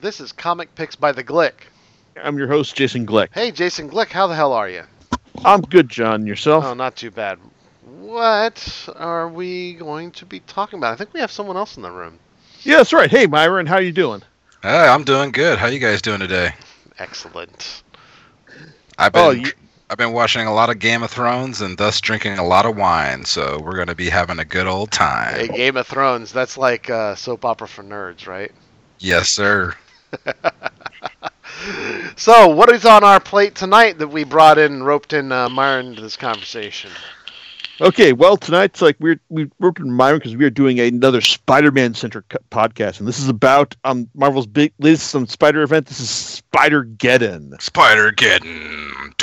This is Comic Picks by the Glick. I'm your host, Jason Glick. Hey, Jason Glick, how the hell are you? I'm good, John. Yourself? Oh, not too bad. What are we going to be talking about? I think we have someone else in the room. Yeah, that's right. Hey, Myron, how you doing? Hey, I'm doing good. How you guys doing today? Excellent. I've been Oh, you- I've been watching a lot of Game of Thrones and thus drinking a lot of wine. So we're gonna be having a good old time. Hey, Game of Thrones, that's like uh, soap opera for nerds, right? Yes, sir. So, what is on our plate tonight that we brought in roped in uh, Myron into this conversation? Okay, well, tonight's like we're we roped in Myron because we are doing another Spider-Man centric podcast, and this is about um Marvel's big latest um, Spider event. This is Spider Geddon. Spider Geddon.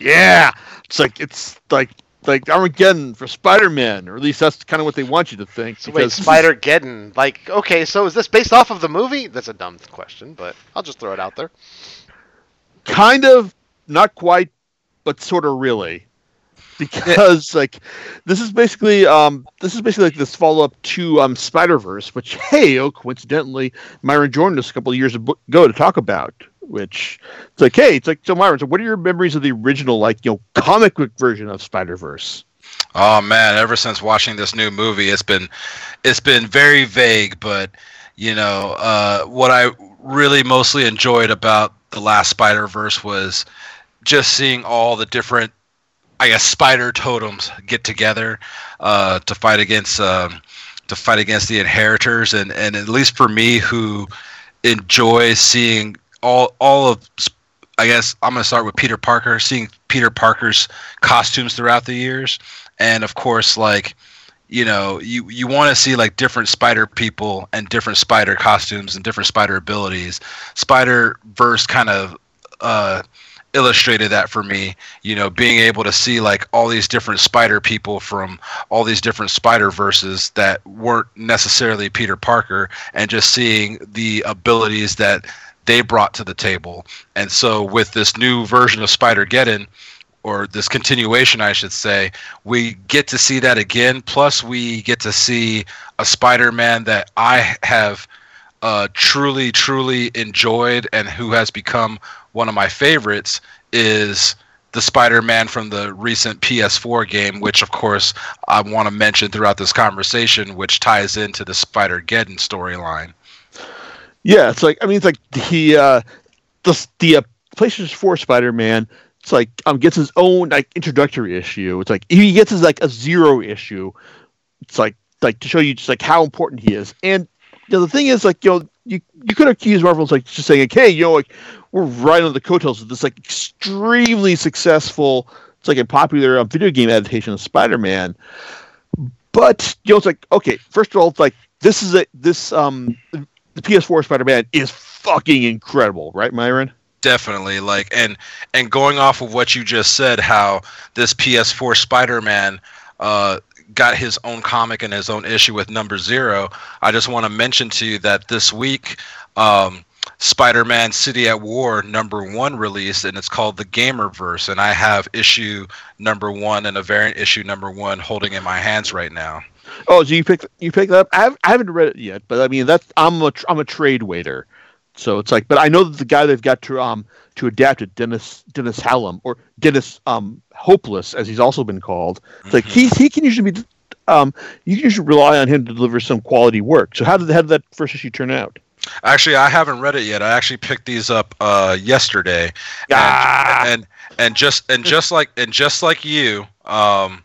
Yeah, it's like it's like like Armageddon for Spider-Man, or at least that's kind of what they want you to think. So, wait, because this is- Spider Geddon. Like, okay, so is this based off of the movie? That's a dumb question, but I'll just throw it out there. kind of, not quite, but sort of really. Because like this is basically um this is basically like this follow up to um Spider Verse, which hey oh coincidentally Myron joined us a couple of years ago to talk about. Which it's like hey it's like so Myron so what are your memories of the original like you know comic book version of Spider Verse? Oh man, ever since watching this new movie, it's been it's been very vague, but you know, uh, what I really mostly enjoyed about the last Spider Verse was just seeing all the different, I guess, spider totems get together uh, to fight against um, to fight against the inheritors, and and at least for me, who enjoys seeing all all of I guess I'm gonna start with Peter Parker, seeing Peter Parker's costumes throughout the years, and of course, like you know, you you want to see like different spider people and different spider costumes and different spider abilities. Spider Verse kind of uh, illustrated that for me. You know, being able to see like all these different spider people from all these different spider verses that weren't necessarily Peter Parker, and just seeing the abilities that they brought to the table. And so with this new version of Spider Geddon, or this continuation, I should say, we get to see that again. Plus, we get to see a Spider-Man that I have uh, truly, truly enjoyed, and who has become one of my favorites is the Spider-Man from the recent PS4 game, which, of course, I want to mention throughout this conversation, which ties into the Spider-Geddon storyline. Yeah, it's like I mean it's like he uh the the uh, PlayStation 4 Spider-Man it's like um gets his own like introductory issue. It's like he gets his like a zero issue. It's like like to show you just like how important he is. And you know, the thing is like you know you you could accuse Marvel's like just saying like hey you know like we're right on the coattails of this like extremely successful it's like a popular um, video game adaptation of Spider-Man. But you know it's like okay first of all it's like this is a this um the PS4 Spider-Man is fucking incredible, right, Myron? definitely like and and going off of what you just said how this ps4 spider-man uh got his own comic and his own issue with number zero i just want to mention to you that this week um spider-man city at war number one released and it's called the gamerverse and i have issue number one and a variant issue number one holding in my hands right now Oh, so you pick you pick that up? I, I haven't read it yet, but I mean that's I'm a tr- I'm a trade waiter, so it's like. But I know that the guy they've got to um to adapt it, Dennis Dennis Hallum or Dennis um Hopeless as he's also been called. It's like he he can usually be um you can usually rely on him to deliver some quality work. So how did how did that first issue turn out? Actually, I haven't read it yet. I actually picked these up uh, yesterday, Ah! and, and and just and just like and just like you, um,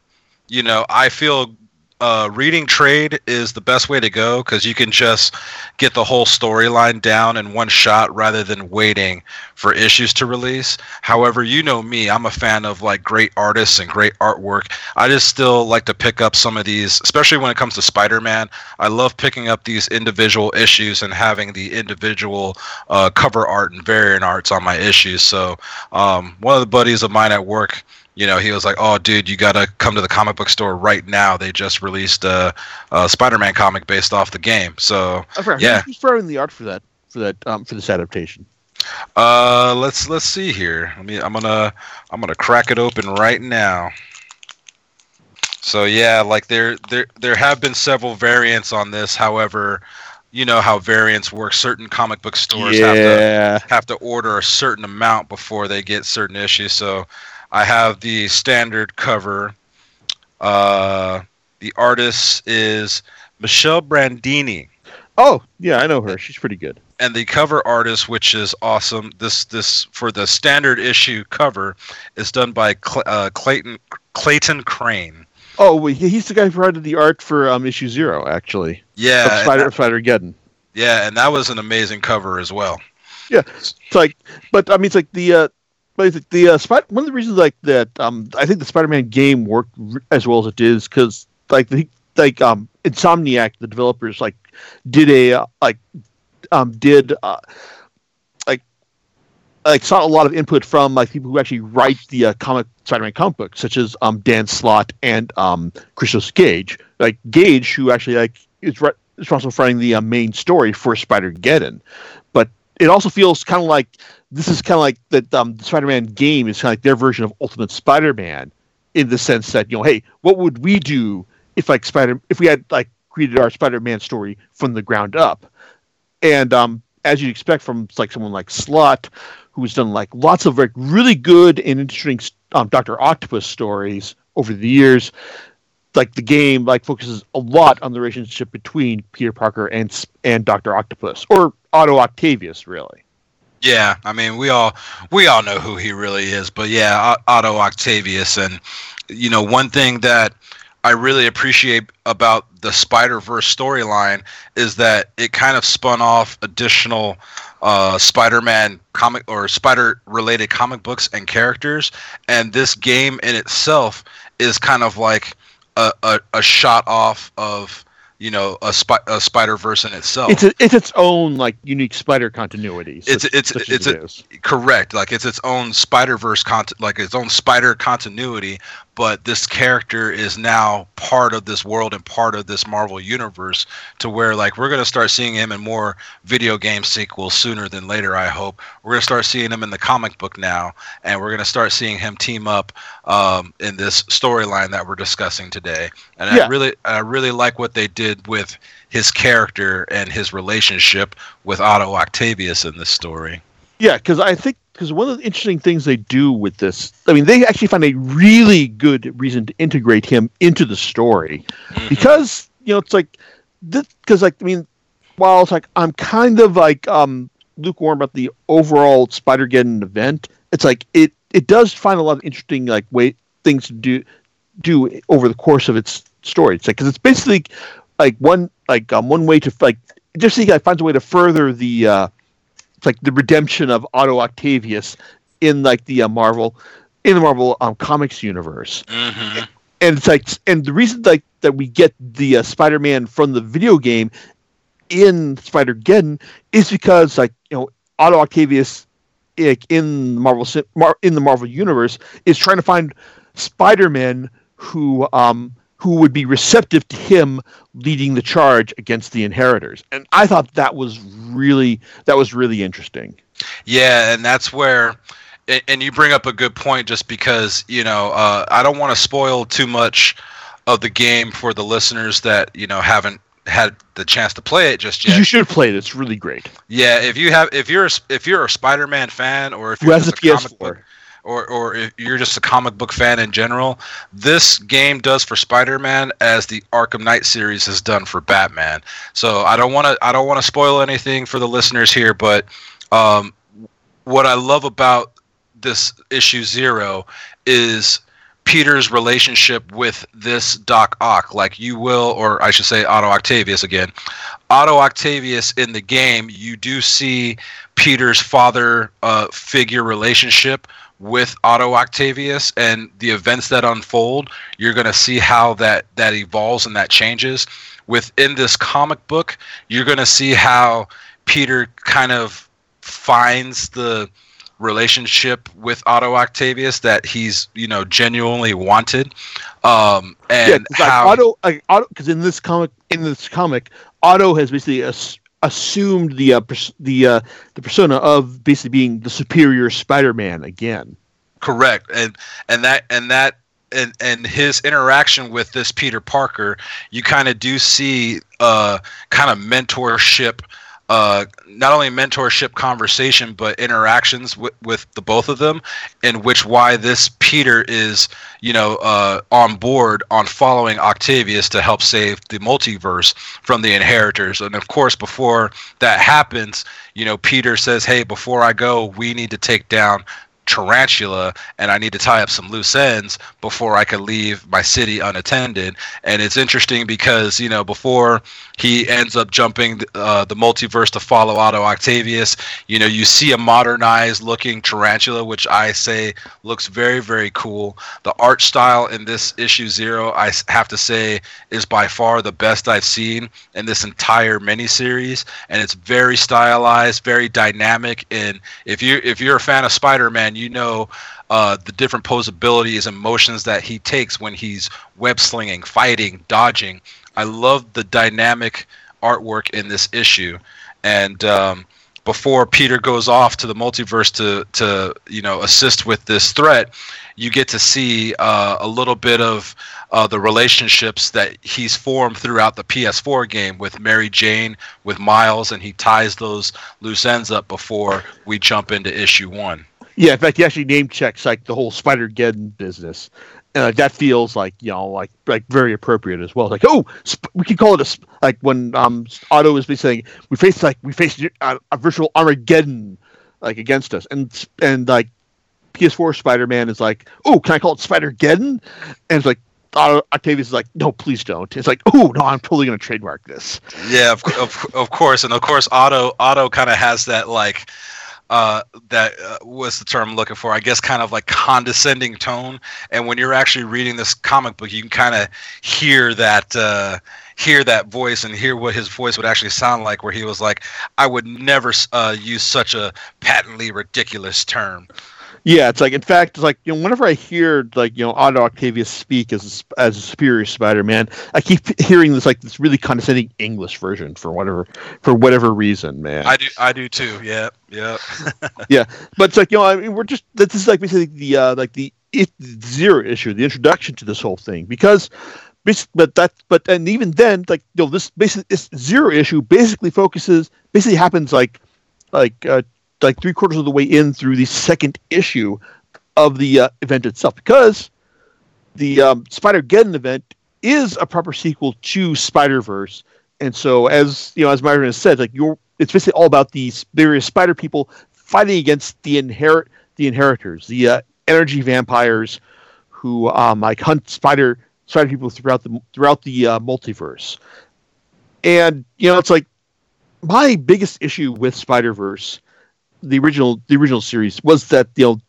you know, I feel uh, reading trade is the best way to go because you can just get the whole storyline down in one shot rather than waiting for issues to release. However, you know me, I'm a fan of like great artists and great artwork. I just still like to pick up some of these, especially when it comes to Spider-Man. I love picking up these individual issues and having the individual uh, cover art and variant arts on my issues. So um, one of the buddies of mine at work you know, he was like, "Oh, dude, you gotta come to the comic book store right now. They just released a, a Spider-Man comic based off the game." So, I forgot, yeah. who's throwing the art for that for that um for this adaptation? uh, let's let's see here. Let me. I'm gonna I'm gonna crack it open right now. So yeah, like there there there have been several variants on this. However, you know how variants work. Certain comic book stores have to have to order a certain amount before they get certain issues. So I have the standard cover. Uh, the artist is Michelle Bandini, Oh, yeah, I know her. She's pretty good. and the cover artist, which is awesome. This this for the standard issue cover is done by Cl- uh, Clayton Clayton Crain. Oh, he's the guy who provided the art for um, issue zero, actually. Yeah, Spider Spider Geddon. yeah, and that was an amazing cover as well. Yeah, it's like, but I mean, it's like the, uh, but the uh, Spider. One of the reasons like that, um, I think the Spider-Man game worked as well as it is because like the like um Insomniac, the developers like did a uh, like um did uh, like like saw a lot of input from like people who actually write the uh, comic Spider-Man comic books, such as um Dan Slott and um Christos Gage. Like Gage, who actually like is re- responsible for writing the uh, main story for Spider-Geddon, but it also feels kind of like this is kind of like that um, the Spider-Man game is kind of like their version of Ultimate Spider-Man, in the sense that you know, hey, what would we do if like Spider if we had like created our Spider-Man story from the ground up, and um, as you'd expect from like someone like Slott, who's done like lots of like really good and interesting um, Doctor Octopus stories over the years. Like the game, like focuses a lot on the relationship between Peter Parker and and Doctor Octopus, or Otto Octavius, really. Yeah, I mean we all we all know who he really is, but yeah, Otto Octavius, and you know one thing that I really appreciate about the Spider Verse storyline is that it kind of spun off additional uh, Spider-Man comic or Spider-related comic books and characters, and this game in itself is kind of like a, a, a shot off of you know a, Spi- a Spider Verse in itself. It's a, it's its own like unique spider continuity. It's- such- it's- it's a- it is. correct like it's its own spider verse cont- like its own spider continuity but this character is now part of this world and part of this marvel universe to where like we're going to start seeing him in more video game sequels sooner than later i hope. We're going to start seeing him in the comic book now and we're going to start seeing him team up um, in this storyline that we're discussing today. And i really i really like what they did with his character and his relationship with otto octavius in this story Yeah, because I think because one of the interesting things they do with this, I mean, they actually find a really good reason to integrate him into the story because you know it's like this because like I mean, while it's like I'm kind of like um lukewarm about the overall Spider Geddon event, it's like it it does find a lot of interesting like way things to do do over the course of its story. It's like because it's basically like one like um, one way to like just see like finds a way to further the uh it's like the redemption of Otto Octavius in like the uh, Marvel in the Marvel um, comics universe. Hmm and it's like and the reason like that we get the uh, spider-man from the video game in spider-geddon is because like you know otto octavius in marvel in the marvel universe is trying to find spider-men who um who would be receptive to him leading the charge against the inheritors. And i thought that was really that was really interesting. Yeah, and that's where, and- you bring up a good point, just because you know uh, I don't want to spoil too much of the game for the listeners that you know haven't had the chance to play it just yet. you should play it. It's really great. Yeah, if you have, if you're a, if you're a Spider-Man fan, or if who you're has a just a comic book, ps4 or or if you're just a comic book fan in general, this game does for Spider-Man as the Arkham Knight series has done for Batman. So I don't want to I don't want to spoil anything for the listeners here, but um, what I love about this issue zero is Peter's relationship with this Doc Ock, like you will, or I should say Otto Octavius again. Otto Octavius in the game, you do see Peter's father uh, figure relationship with Otto Octavius and the events that unfold. You're going to see how that that evolves and that changes. Within this comic book, you're going to see how Peter kind of finds the relationship with Otto Octavius that he's you know genuinely wanted, um, yeah, and 'cause, like, how Otto, like, Otto, because in this comic, in this comic, Otto has basically as, assumed the uh, pers- the uh, the persona of basically being the superior Spider-Man again. correct and and that and that and and his interaction with this Peter Parker, you kind of do see uh kind of mentorship uh, not only mentorship conversation but interactions with, with the both of them in which why this peter is you know uh, on board on following octavius to help save the multiverse from the inheritors. And of course before that happens you know peter says hey before i go we need to take down tarantula and I need to tie up some loose ends before I could leave my city unattended. And it's interesting because, you know, before he ends up jumping uh, the multiverse to follow Otto Octavius, you know, you see a modernized looking tarantula, which I say looks very, very cool. The art style in this issue zero, I have to say, is by far the best I've seen in this entire miniseries. And it's very stylized, very dynamic. And if you if you're a fan of Spider-Man, you know uh, the different posabilities and motions that he takes when he's web slinging, fighting, dodging. I love the dynamic artwork in this issue, and um, before Peter goes off to the multiverse to to you know assist with this threat, you get to see uh, a little bit of uh, the relationships that he's formed throughout the PS4 game with Mary Jane, with Miles, and he ties those loose ends up before we jump into issue one. Yeah, in fact, he actually name checks like the whole Spider Geddon business, like, that feels like you know like like very appropriate as well. Like, oh, sp- we can call it a sp- like when um Otto is saying we face like we face a, a virtual Armageddon like against us, and and like PS4 Spider Man is like, oh, can I call it Spider Geddon? And it's like. Octavius is like, no, please don't. It's like, oh no, I'm totally gonna trademark this. Yeah, of, of, of course, and of course, Otto Otto kind of has that like uh, that uh, was the term I'm looking for. I guess kind of like condescending tone. And when you're actually reading this comic book, you can kind of hear that uh, hear that voice and hear what his voice would actually sound like. Where he was like, "I would never uh, use such a patently ridiculous term." Yeah, it's like in fact, it's like you know, whenever I hear like you know Otto Octavius speak as a, as a superior Spider-Man, I keep hearing this like this really condescending English version for whatever for whatever reason, man. I do, I do too. Yeah, yeah, yeah. But it's like you know, I mean, we're just this is like basically the uh, like the it, zero issue, the introduction to this whole thing, because. But that, but and even then, like you know, this basically this zero issue basically focuses, basically happens like, like uh, like three quarters of the way in through the second issue of the uh, event itself. Because the um, Spider Geddon event is a proper sequel to Spider Verse, and so as you know, as Myron has said, like you're, it's basically all about these various Spider people fighting against the inherit the inheritors, the uh, energy vampires who um, like hunt spider spider people throughout the throughout the uh, multiverse, and you know, it's like my biggest issue with Spider Verse the original the original series was that know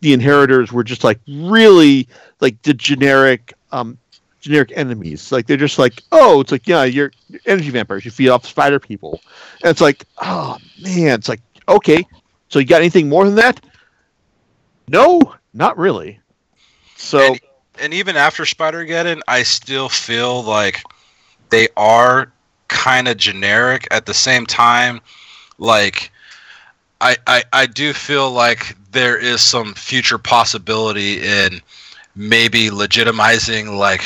the inheritors were just like really like the generic um generic enemies. Like they're just like oh it's like yeah you're, you're energy vampires. You feed off spider people. And it's like oh man. It's like okay. So you got anything more than that? No not really. So and, and even after spider-geddon i still feel like they are kind of generic. At the same time like I, I, do feel like there is some future possibility in maybe legitimizing like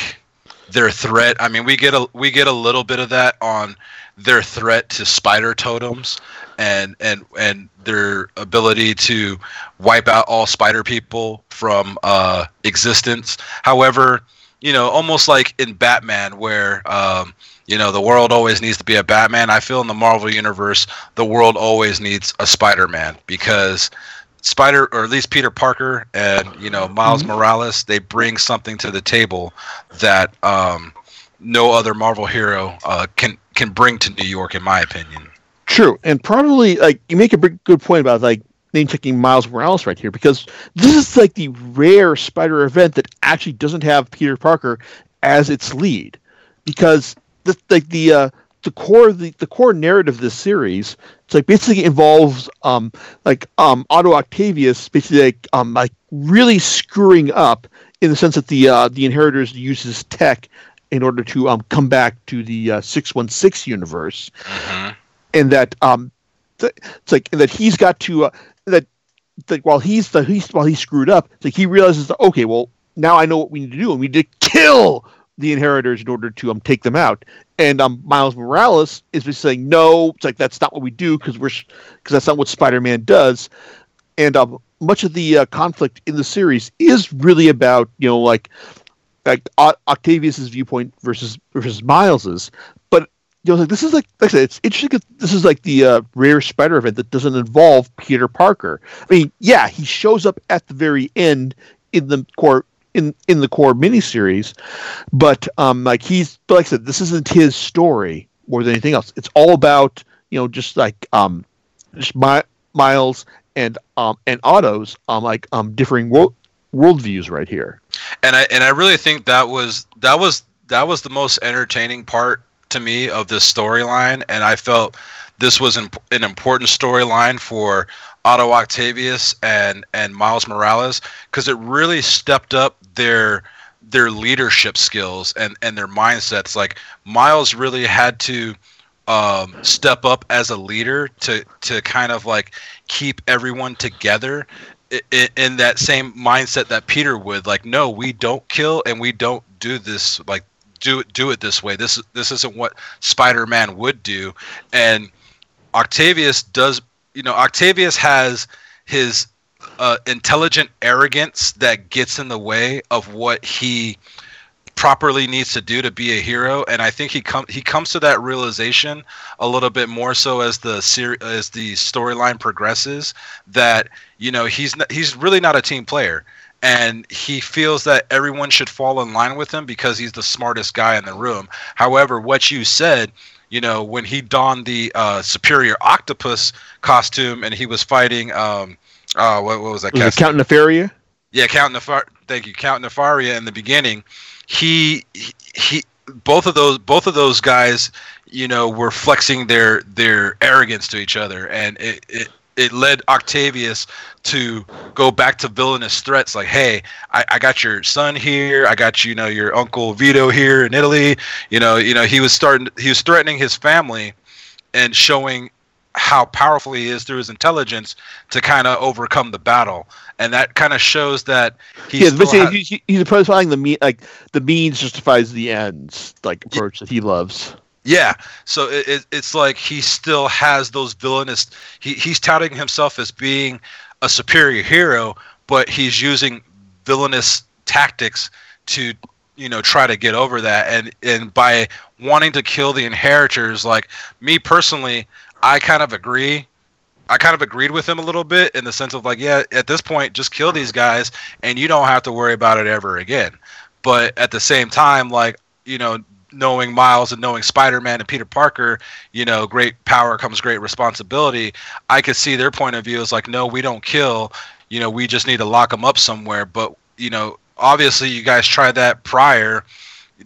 their threat. I mean, we get a we get a little bit of that on their threat to spider totems and and and their ability to wipe out all spider people from uh, existence. However, you know, almost like in Batman, where um, you know the world always needs to be a batman. I feel in the marvel universe the world always needs a spider-man because spider or at least peter parker and you know miles mm-hmm. morales they bring something to the table that um, no other marvel hero uh, can can bring to new york in my opinion. True. And probably like you make a big, good point about like name checking miles morales right here because this is like the rare spider event that actually doesn't have peter parker as its lead because the like the uh, the core the, the core narrative of this series it's like basically involves um like um Otto Octavius basically like um like really screwing up in the sense that the uh, the inheritors uses tech in order to um come back to the uh, 616 universe mm-hmm. and that um th- it's like that he's got to uh, that that while he's the he's while he's screwed up like he realizes that okay well now I know what we need to do, and we need to kill the inheritors in order to um take them out. And um, Miles Morales is just saying no. It's like that's not what we do because we're because that's not what Spider-Man does. And um, much of the uh, conflict in the series is really about you know like like o- Octavius's viewpoint versus versus Miles's. But you know like this is like like I said, it's interesting. This is like the uh, rare Spider event that doesn't involve Peter Parker. I mean, yeah, he shows up at the very end in the core in in the core miniseries, but um, like he's like I said, this isn't his story more than anything else. It's all about you know just like um, just my, Miles and um and Otto's um like um differing world worldviews right here. and I and I really think that was that was that was the most entertaining part to me of this storyline, and I felt this was an, an important storyline for Otto Octavius and and Miles Morales because it really stepped up their their leadership skills and and their mindsets. Like Miles really had to um, step up as a leader to to kind of like keep everyone together in, in that same mindset that Peter would. Like, no, we don't kill and we don't do this. Like, do it do it this way. This this isn't what Spider-Man would do. And Octavius does. You know, Octavius has his uh, intelligent arrogance that gets in the way of what he properly needs to do to be a hero. And i think he come he comes to that realization a little bit more so as the ser- as the storyline progresses that you know he's not, he's really not a team player. And he feels that everyone should fall in line with him because he's the smartest guy in the room. However what you said you know when he donned the uh, superior octopus costume and he was fighting um uh what, what was that Was Count Nefaria? yeah, Count Nefar. Thank you, Count Nefaria. In the beginning, he he, he both of those both of those guys, you know, were flexing their their arrogance to each other, and it it, it led Octavius to go back to villainous threats like, "Hey, I, I got your son here. I got you know your uncle Vito here in Italy. You know, you know he was starting he was threatening his family, and showing." how powerful he is through his intelligence to kind of overcome the battle and that kind of shows that he Yeah, still but see, ha- he, he- he's applying the mean like the means justifies the ends like approach that he loves. Yeah so it, it, it's like he still has those villainous he, he's touting himself as being a superior hero but he's using villainous tactics to you know try to get over that and and by wanting to kill the inheritors like me personally i kind of agree I kind of agreed with him a little bit in the sense of like, yeah, at this point, just kill these guys and you don't have to worry about it ever again. But at the same time, like, you know, knowing Miles and knowing Spider Man and Peter Parker, you know, great power comes great responsibility. I could see their point of view is like, no, we don't kill. You know, we just need to lock them up somewhere. But, you know, obviously you guys tried that prior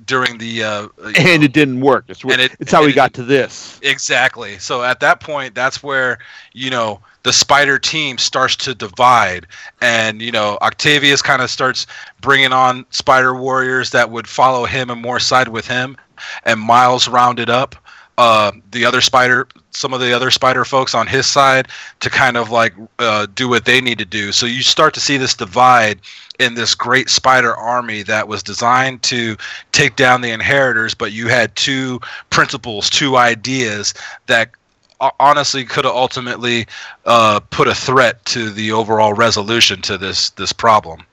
during the uh, And know- it didn't work. It's, And it- it's how we it- got to this. Exactly. So at that point, that's where you know the spider team starts to divide, and you know Octavius kind of starts bringing on spider warriors that would follow him and more side with him, and Miles rounded up uh, the other spider, some of the other spider folks on his side to kind of like uh, do what they need to do. So you start to see this divide in this great spider army that was designed to take down the inheritors, but you had two principles, two ideas that honestly could have ultimately uh, put a threat to the overall resolution to this this problem.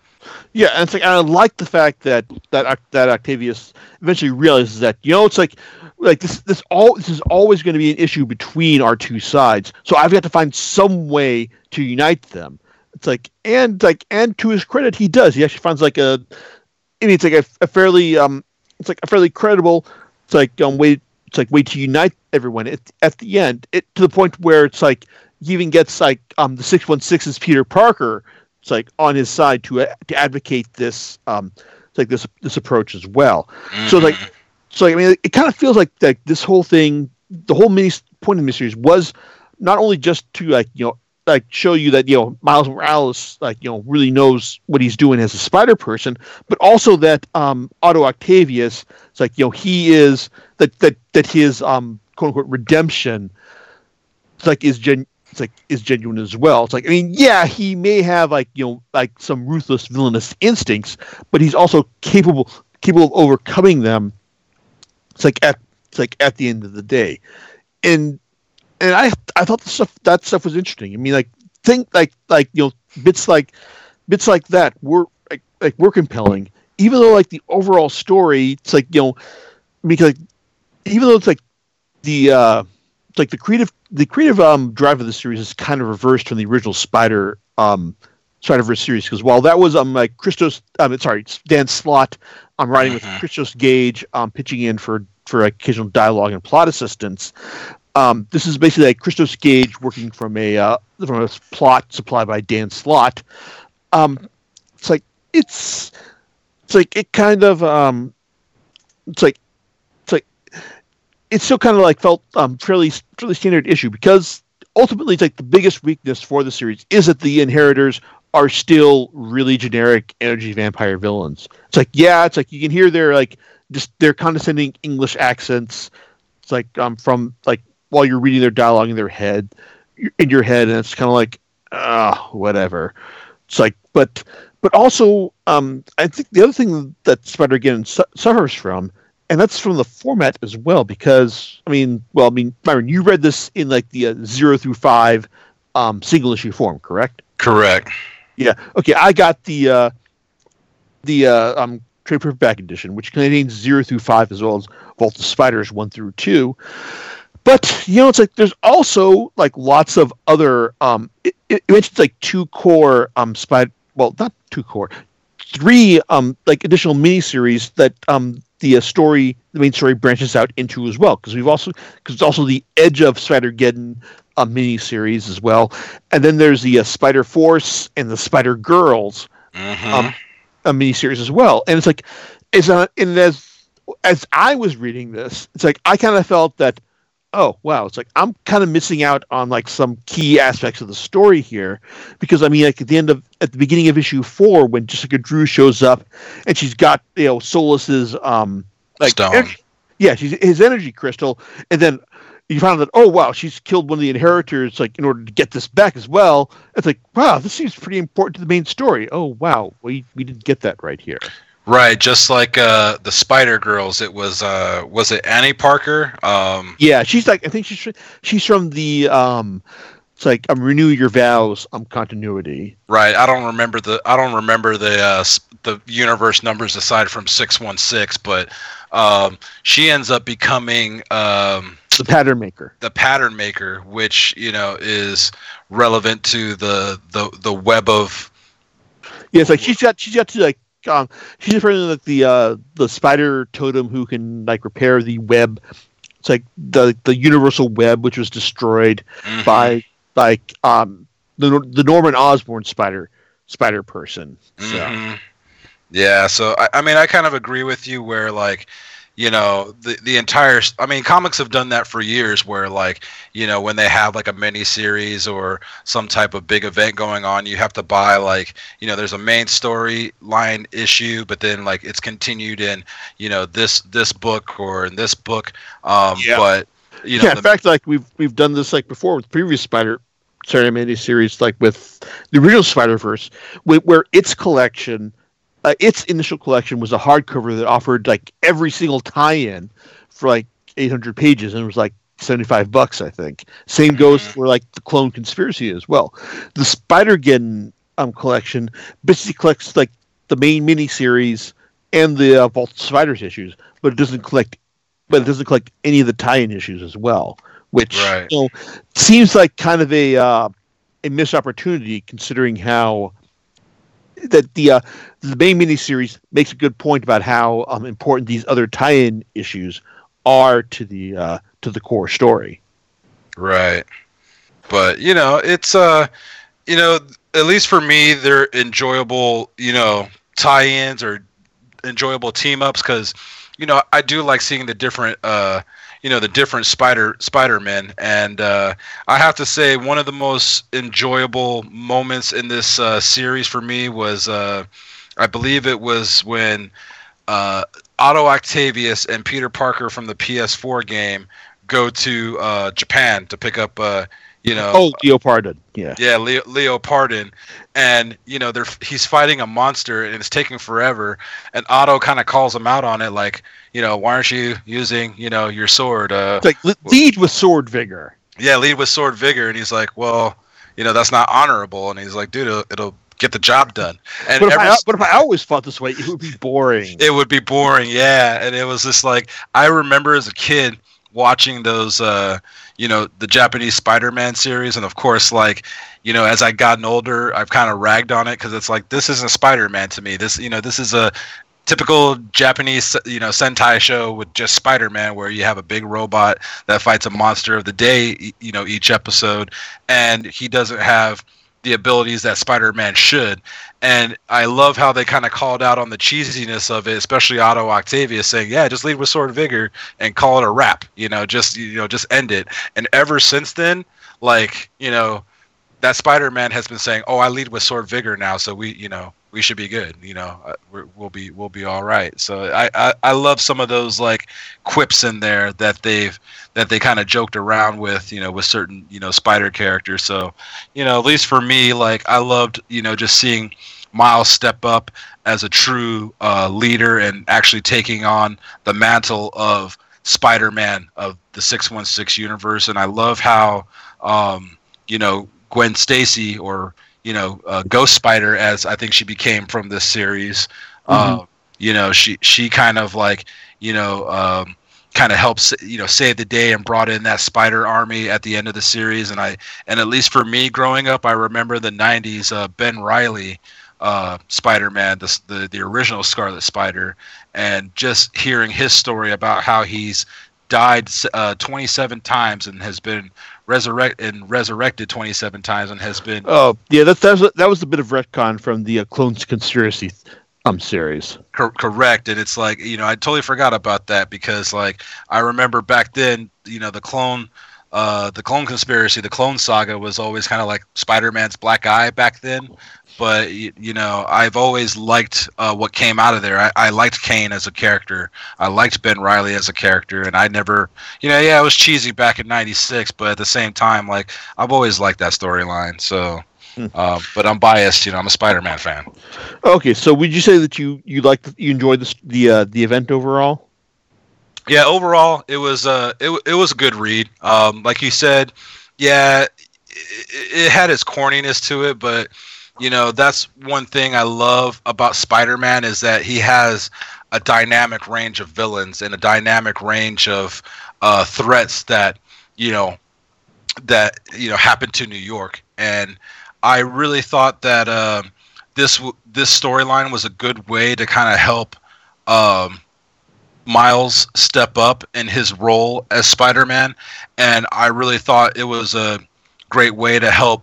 Yeah, and it's like I like the fact that that that Octavius eventually realizes that you know it's like like this this all this is always going to be an issue between our two sides. So I've got to find some way to unite them. It's like and like and to his credit, he does. He actually finds like a it's like a, a fairly um it's like a fairly credible it's like um way it's like way to unite everyone at, at the end it to the point where it's like he even gets like um the 616's Peter Parker it's like on his side to uh, to advocate this um like this this approach as well. So like so I mean it kind of feels like like this whole thing the whole mini point of the series was not only just to like you know like show you that you know Miles Morales like you know really knows what he's doing as a spider person but also that um Otto Octavius it's like you know he is that that that his um quote unquote redemption it's like is gen it's like is genuine as well. It's like I mean, yeah, he may have like you know like some ruthless villainous instincts, but he's also capable capable of overcoming them. It's like at it's like at the end of the day, and and I I thought the stuff that stuff was interesting. I mean, like think like like you know bits like bits like that were like, like were compelling, even though like the overall story, it's like you know because like, even though it's like the uh like the creative the creative um drive of the series is kind of reversed from the original Spider um Spider-Verse series because while that was um like Christos um sorry Dan Slott I'm um, writing with Mhm. Christos Gage um pitching in for for occasional dialogue and plot assistance. Um, this is basically like Christos Gage working from a uh, from a plot supplied by Dan Slott. Um, it's like it's it's like it kind of um, it's like it still kind of like felt um, fairly fairly standard issue because ultimately it's like the biggest weakness for the series is that the inheritors are still really generic energy vampire villains. It's like yeah, it's like you can hear their like just their condescending English accents. It's like um from like while you're reading their dialogue in their head in your head, and it's kind of like ah whatever. It's like but but also um I think the other thing that Spider again su- suffers from. And that's from the format as well, because I mean, well, I mean, Myron, you read this in like the uh, zero through five um, single issue form, correct? Correct. Yeah. Okay. I got the uh, the uh, um, trade paperback edition, which contains zero through five as well as Vault of Spiders one through two. But you know, it's like there's also like lots of other. Um, it, it mentions like two core um spider. Well, not two core, three um like additional miniseries that um the uh, story the main story branches out into as well because we've also because it's also the Edge of Spider Geddon a miniseries as well, and then there's the uh, Spider Force and the Spider Girls hmm um, a miniseries as well. And it's like, it's a, and as as I was reading this, it's like I kind of felt that, oh wow, it's like I'm kind of missing out on like some key aspects of the story here, because I mean, like at the end of at the beginning of issue four, when Jessica Drew shows up, and she's got you know Solus's um like Stone. en- yeah, she's his energy crystal, and then. You found that oh wow she's killed one of the inheritors like in order to get this back as well. It's like wow this seems pretty important to the main story. Oh wow we we didn't get that right here. Right, just like uh, the Spider Girls, it was uh, was it Annie Parker? Um, Yeah, she's like I think she's she's from the um it's like um renew your vows um continuity. right, I don't remember the I don't remember the uh, the universe numbers aside from six one six, but um, she ends up becoming um, The pattern maker. the pattern maker, which you know is relevant to the the the web of Yeah, it's like she's got she's got to like um she's in front of like the uh the spider totem who can like repair the web. It's like the the universal web which was destroyed Mhm. by like um the the Norman Osborn spider spider person. So Mhm. Yeah, so I, I mean, I kind of agree with you where like, you know, the the entire. I mean, comics have done that for years, where like, you know, when they have like a mini series or some type of big event going on, you have to buy like, you know, there's a main storyline issue, but then like it's continued in, you know, this this book or in this book. Um, Yeah. but you know, yeah, in the- fact, like we've we've done this like before with previous Spider Spider Man series, like with the original Spider Verse, where, where its collection, uh, its initial collection was a hardcover that offered like every single tie-in for like 800 pages, and it was like 75 bucks, I think. Same goes Mhm. for like the Clone Conspiracy as well. The Spider Geddon um collection basically collects like the main miniseries and the uh, Vault of Spiders issues, but it doesn't collect but it doesn't collect any of the tie-in issues as well, which Right. you know, seems like kind of a uh, a missed opportunity considering how that the uh, the main miniseries makes a good point about how um, important these other tie-in issues are to the uh, to the core story. Right. But, you know, it's uh you know, at least for me they're enjoyable, you know, tie-ins or enjoyable team-ups cuz you know, I do like seeing the different uh you know, the different Spider Spider-Men and uh I have to say one of the most enjoyable moments in this uh series for me was uh I believe it was when uh Otto Octavius and Peter Parker from the PS4 game go to uh, Japan to pick up, uh, You know, Oh, Leopardon. Yeah. yeah, Leo, Leopardon, and you know they're he's fighting a monster and it's taking forever. And Otto kind of calls him out on it, like, you know, why aren't you using you know your sword? Uh, like lead with sword vigor. yeah, lead with sword vigor. And he's like, well, you know, that's not honorable. And he's like, dude, it'll, it'll get the job done. And But if, ever I, but if I always fought this way, it would be boring. it would be boring yeah and it was just like i remember as a kid watching those uh you know the japanese spider-man series. And of course like you know as i gotten older i've kind of ragged on it because it's like this isn't spider-man to me. This you know this is a typical japanese you know sentai show with just spider-man where you have a big robot that fights a monster of the day you know each episode. And he doesn't have the abilities that spider-man should and I love how they kind of called out on the cheesiness of it, especially Otto Octavius saying, "Yeah, just lead with sword vigor and call it a wrap." You know, just you know, just end it. And ever since then, like you know, that Spider-Man has been saying, "Oh, I lead with sword vigor now, so we, you know, we should be good. You know, uh, we're, we'll be we'll be all right." So I, I I love some of those like quips in there that they've that they kind of joked around with, you know, with certain you know Spider characters. So you know, at least for me, like I loved you know just seeing Miles step up as a true uh, leader and actually taking on the mantle of Spider-Man of the 616 universe. And I love how, um, you know, Gwen Stacy or, you know, uh, Ghost Spider, as I think she became from this series, uh, you know, she, she kind of like, you know, um, kind of helps you know save the day and brought in that spider army at the end of the series. And i and at least for me growing up i remember the 90s uh, ben riley uh, Spider-Man, the, the the original Scarlet Spider, and just hearing his story about how he's died uh, 27 times and has been resurrect and resurrected 27 times and has been Oh, yeah, that that was that was a bit of retcon from the uh, Clones Conspiracy um series. cor- correct and it's like you know i totally forgot about that because like i remember back then you know the clone uh the clone conspiracy the clone saga was always kind of like spider-man's black eye back then but you know i've always liked uh, what came out of there I, I liked kaine as a character i liked ben riley as a character and i never you know yeah it was cheesy back in 96 but at the same time like i've always liked that storyline so Hmm. uh, but i'm biased you know i'm a spider-man fan Okay, so would you say that you you liked you enjoyed the the uh, the event overall? Yeah, overall, it was uh, it, it was a good read. Um, like you said, yeah, it, it had its corniness to it, but you know that's one thing I love about Spider-Man is that he has a dynamic range of villains and a dynamic range of uh, threats that you know that you know happened to New York, and I really thought that um, this this storyline was a good way to kind of help. Um, Miles step up in his role as Spider-Man, and I really thought it was a great way to help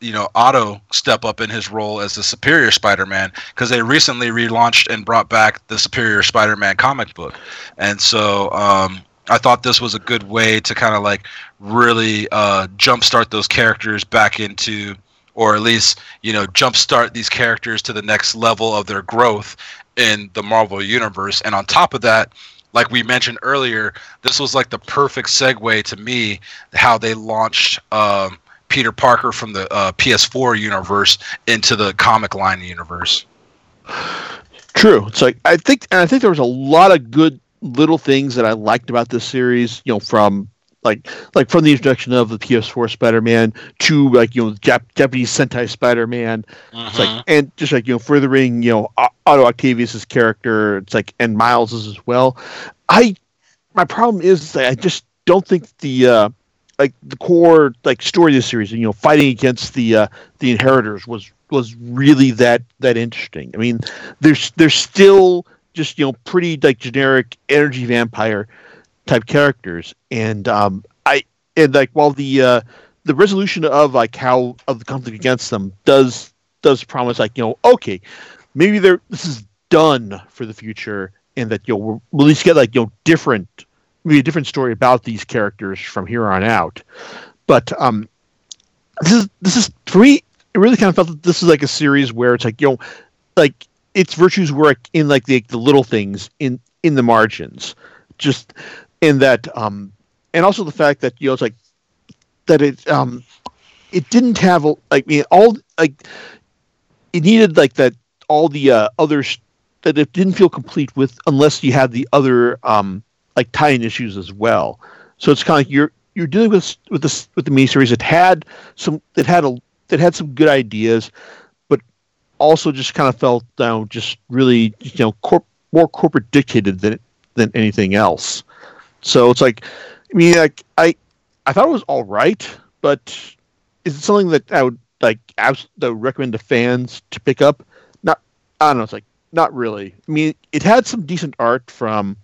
you know Otto step up in his role as the Superior Spider-Man because they recently relaunched and brought back the Superior Spider-Man comic book, and so um, I thought this was a good way to kind of like really uh, jumpstart those characters back into, or at least you know jumpstart these characters to the next level of their growth in the Marvel universe. And on top of that, like we mentioned earlier, this was like the perfect segue to me how they launched um, Peter Parker from the uh, PS4 universe into the comic line universe. True. It's like I think, and I think there was a lot of good little things that I liked about this series. You know, from like like from the introduction of the PS4 Spider-Man to like you know Jap- Japanese Sentai Spider-Man. It's like and just like you know furthering you know Otto Octavius's character. It's like and Miles's as well. I my problem is I just don't think the uh, like the core like story of the series, and, you know, fighting against the uh, the inheritors was was really that that interesting. I mean, there's there's still just you know pretty like generic energy vampire type characters, and um, I and like while the uh, the resolution of like how of the conflict against them does does promise like you know okay maybe they're this is done for the future and that you know we'll at least get like you know different maybe a different story about these characters from here on out. But um this is this is for me it really kind of felt that this is like a series where it's like you know like its virtues like, in like the, the little things in in the margins. Just in that um and also the fact that you know it's like that it um it didn't have like I mean all like it needed like that all the uh, others that it didn't feel complete with unless you had the other um like tie-in issues as well. So it's kind of like you're you're dealing with with this with the miniseries that had some that had a that had some good ideas, but also just kind of felt you know, just really you know corp, more corporate dictated than than anything else. So it's like I mean like I I thought it was all right, but is it something that I would like abs- that would recommend to fans to pick up? Not I don't know. It's like not really. I mean, it had some decent art from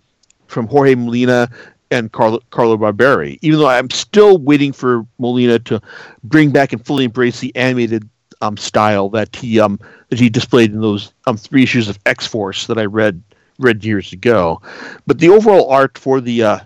from Jorge Molina and Carlo, Carlo Barberi, even though I'm still waiting for Molina to bring back and fully embrace the animated um, style that he um, that he displayed in those um, three issues of X Force that I read read years ago. But the overall art for the uh,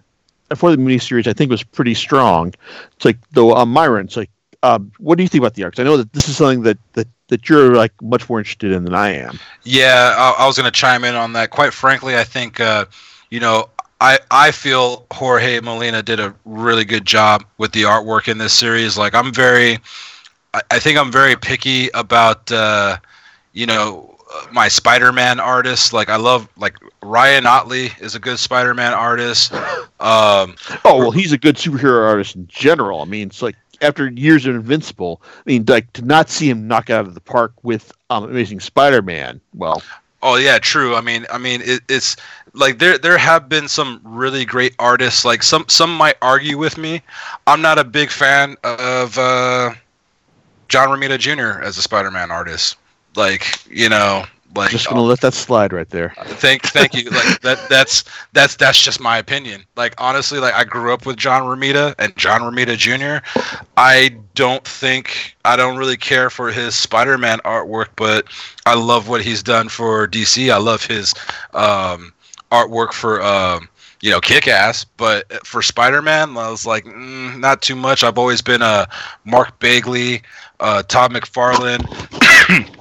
for the miniseries, I think, was pretty strong. It's like though um, Myron, it's like, um, what do you think about the arcs? I know that this is something that that that you're like much more interested in than I am. Yeah, I, I was going to chime in on that. Quite frankly, I think uh, you know I I feel Jorge Molina did a really good job with the artwork in this series. Like I'm very, I, I think I'm very picky about uh, you know my Spider-Man artists. Like I love like Ryan Ottley is a good Spider-Man artist. Um, Oh well, he's a good superhero artist in general. I mean, it's like after years of Invincible. I mean, like to not see him knock out of the park with um, Amazing Spider-Man. Well, Oh yeah, true. I mean, I mean, it, it's like there there have been some really great artists. Like some some might argue with me. I'm not a big fan of uh, John Romita Jr. as a Spider-Man artist. Like you know, like just gonna let that slide right there. thank thank you. Like that that's that's that's just my opinion. Like honestly, like I grew up with John Romita and John Romita Jr. I don't think I don't really care for his Spider-Man artwork, but I love what he's done for DC. I love his um, artwork for um, you know Kick-Ass, but for Spider-Man, I was like mm, not too much. I've always been a Mark Bagley, uh, Todd McFarlane,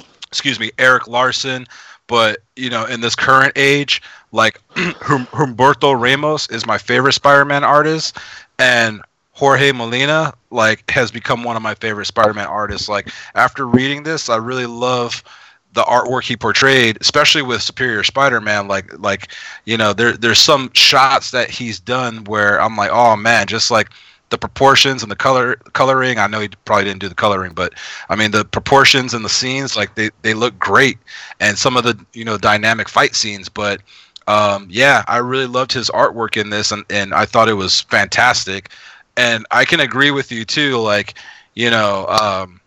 excuse me, Erik Larsen. But you know, in this current age, like Humberto Ramos is my favorite Spider-Man artist, and Jorge Molina like has become one of my favorite Spider-Man artists. Like after reading this, I really love the artwork he portrayed, especially with Superior Spider-Man. Like like you know, there there's some shots that he's done where I'm like, oh man, just like the proportions and the color coloring. I know he probably didn't do the coloring, but I mean the proportions and the scenes like they they look great, and some of the you know dynamic fight scenes, but. Um, yeah, I really loved his artwork in this, and, and I thought it was fantastic and I can agree with you too. Like, you know, um,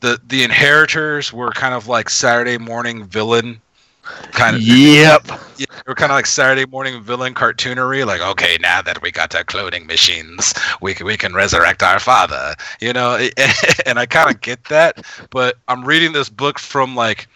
the the inheritors were kind of like Saturday morning villain kind of. Yep. Yeah, they were kind of like Saturday morning villain cartoonery. Like, okay, now that we got our cloning machines, we can we can resurrect our father. You know, and I kind of get that, but I'm reading this book from like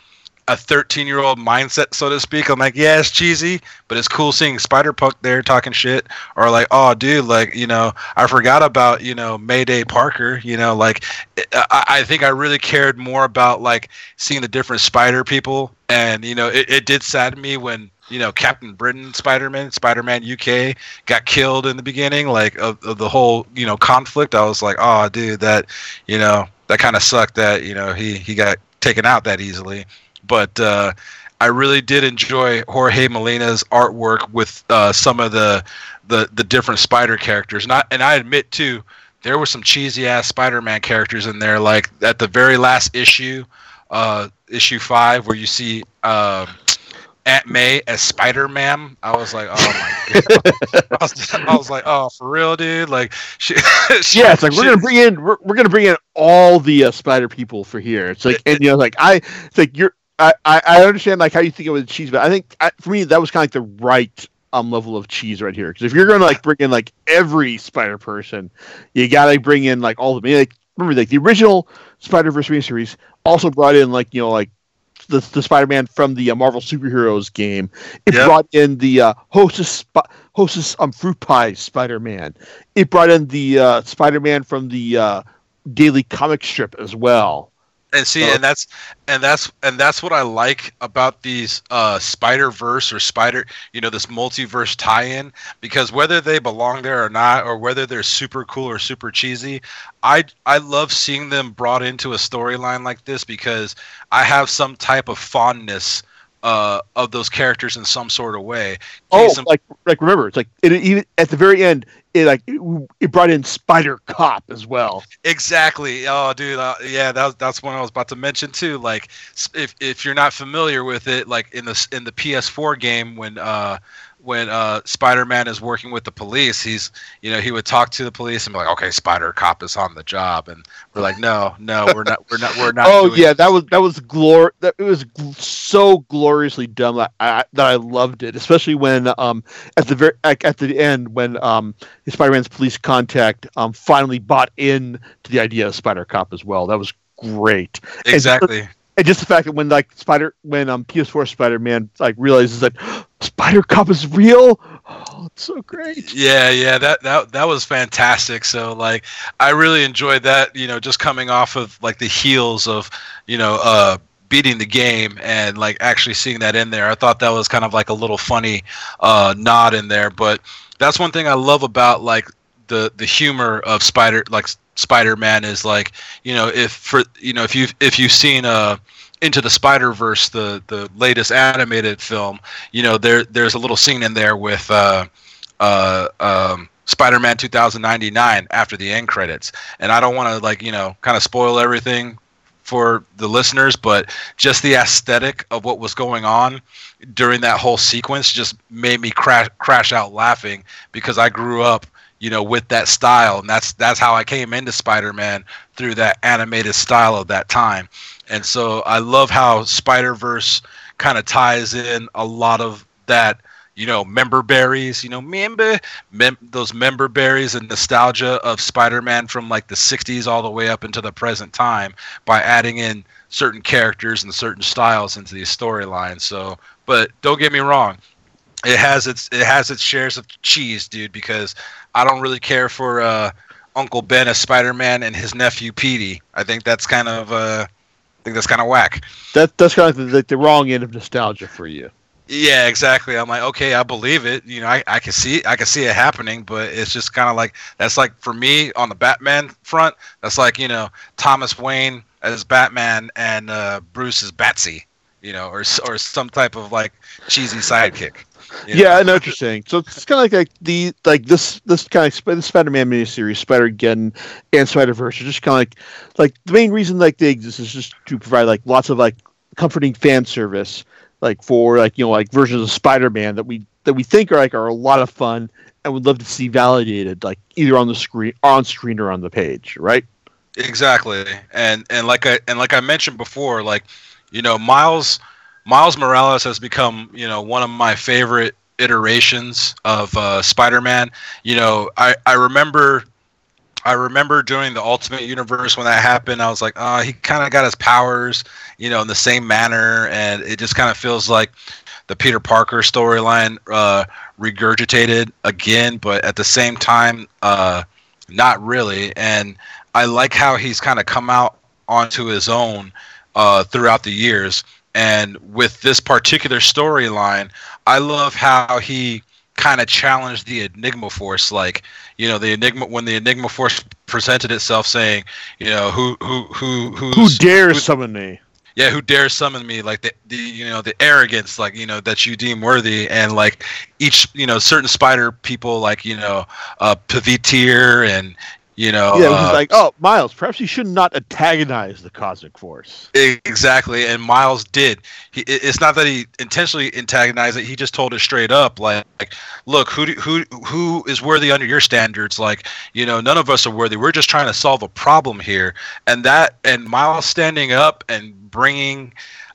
a 13 year old mindset, so to speak. I'm like, yeah, it's cheesy, but it's cool seeing Spider Punk there talking shit. Or like, oh, dude, like, you know, I forgot about, you know, Mayday Parker. You know, like, I, I think I really cared more about, like, seeing the different Spider people. And, you know, it, it did sadden me when, you know, Captain Britain Spider Man, Spider Man UK got killed in the beginning, like, of, of the whole, you know, conflict. I was like, oh, dude, that, you know, that kind of sucked that, you know, he, he got taken out that easily but uh, I really did enjoy Jorge Molina's artwork with uh, some of the, the the different Spider characters. And I, and I admit too, there were some cheesy ass Spider-Man characters in there. Like at the very last issue, uh, issue five, where you see uh, Aunt May as Spider-Man. I was like, oh my god. I, was, I was like, oh, for real, dude. Like, she, she, Yeah, it's like she- we're gonna bring in we're, we're gonna bring in all the uh, spider people for here. It's like and you know like I it's like you're I, I, understand like how you think it was cheese, but I think I, for me that was kind of like the right um level of cheese right here. Because if you're gonna like bring in like every spider person, you gotta bring in like all of them. Like remember like the original Spider Verse series also brought in like you know like the, the Spider-Man from the uh, Marvel superheroes game. It Yep. brought in the uh, Hostess Sp- Hostess um fruit pie Spider-Man. It brought in the uh, Spider-Man from the uh, daily comic strip as well. And see, So- and that's and that's and that's what I like about these uh, Spider Verse or Spider, you know, this multiverse tie-in. Because whether they belong there or not, or whether they're super cool or super cheesy, I I love seeing them brought into a storyline like this because I have some type of fondness uh, of those characters in some sort of way. Oh, like like remember, it's like it even at the very end, it like it, it brought in Spider Cop as well. Exactly. Oh, dude. Uh, yeah, that, that's one I was about to mention too. Like, if if you're not familiar with it, like in the in the PS4 game, when uh when uh Spider-Man is working with the police, he's you know he would talk to the police and be like, okay, Spider Cop is on the job, and we're like, no, no, we're not, we're not, we're not. oh yeah, that was that was glor that it was gl- so gloriously dumb that I, that I loved it, especially when um at the very like, at the end when um Spider-Man's police contact um finally bought in to the idea of Spider Cop as well. That was great. exactly. And just the fact that when like Spider when um PS4 Spider-Man like realizes that Spider Cop is real, oh, it's so great. Yeah, yeah, that that that was fantastic. So like I really enjoyed that, you know, just coming off of like the heels of, you know, uh beating the game and like actually seeing that in there. I thought that was kind of like a little funny uh nod in there, but that's one thing I love about like the the humor of Spider like Spider-Man is like, you know, if for you know, if you if you've seen uh into the Spider Verse, the the latest animated film, you know there there's a little scene in there with uh, uh, um, Spider-Man 2099 after the end credits, and I don't want to like you know kind of spoil everything for the listeners, but just the aesthetic of what was going on during that whole sequence just made me crash crash out laughing because I grew up you know with that style and that's that's how I came into Spider-Man through that animated style of that time and so I love how Spider Verse kind of ties in a lot of that, you know, member berries, you know, member, mem- those member berries and nostalgia of Spider Man from like the 60s all the way up into the present time by adding in certain characters and certain styles into these storylines. So, but don't get me wrong. It has its it has its shares of cheese, dude. Because I don't really care for uh, Uncle Ben as Spider Man and his nephew Petey. I think that's kind of uh, I think that's kind of whack. That that's kind of the, the, the wrong end of nostalgia for you. Yeah, exactly. I'm like, okay, I believe it. You know, I, I can see I can see it happening, but it's just kind of like that's like for me on the Batman front. That's like you know Thomas Wayne as Batman and uh, Bruce as Batsy. You know, or or some type of like cheesy sidekick. You know? Yeah, I know what you're saying. So it's kind of like, like the like this this kind of the Spider-Man miniseries, Spider-Geddon, and Spider-Verse are just kind of like like the main reason like they exist is just to provide like lots of like comforting fan service, like for like you know like versions of Spider-Man that we that we think are like are a lot of fun and would love to see validated like either on the screen on screen or on the page, right? Exactly, and and like I and like I mentioned before, like you know Miles Miles Morales has become you know one of my favorite iterations of uh, Spider-Man. You know, I I remember I remember during the Ultimate Universe when that happened, I was like, oh, he kind of got his powers, you know, in the same manner, and it just kind of feels like the Peter Parker storyline uh, regurgitated again, but at the same time, uh, not really. And I like how he's kind of come out onto his own uh, throughout the years. And with this particular storyline, I love how he kind of challenged the Enigma Force. Like, you know, the Enigma when the Enigma Force presented itself, saying, you know, who who who who's, Who dares who- summon me? yeah, who dares summon me? Like the, the you know the arrogance, like you know that you deem worthy, and like each you know certain spider people, like you know uh, Pavitr and you know Yeah, which uh, is like, oh, Miles, perhaps you should not antagonize the Cosmic Force. Exactly, and Miles did. He, it's not that he intentionally antagonized it. He just told it straight up, like, like, look, who do, who who is worthy under your standards? Like, you know, none of us are worthy. We're just trying to solve a problem here, and that and Miles standing up and bringing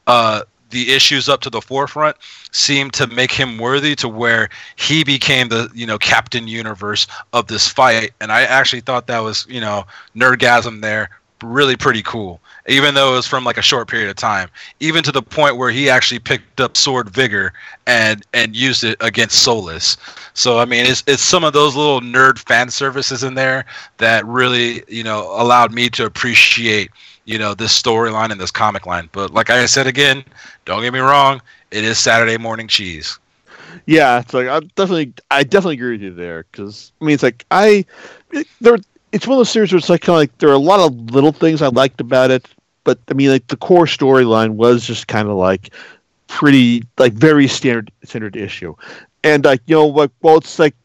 uh, the issues up to the forefront seemed to make him worthy to where he became the you know Captain Universe of this fight. And I actually thought that was you know nerdgasm there really pretty cool. Even though it was from like a short period of time, even to the point where he actually picked up Sword Vigor and and used it against Solus. So I mean, it's it's some of those little nerd fan services in there that really you know allowed me to appreciate you know this storyline and this comic line. But like I said again, don't get me wrong, it is Saturday morning cheese. Yeah, it's like I definitely, I definitely agree with you there because I mean, it's like I there. It's one of those series where it's like kind of like there are a lot of little things I liked about it, but I mean, like the core storyline was just kind of like pretty, like very standard standard issue, and like you know, like well, it's like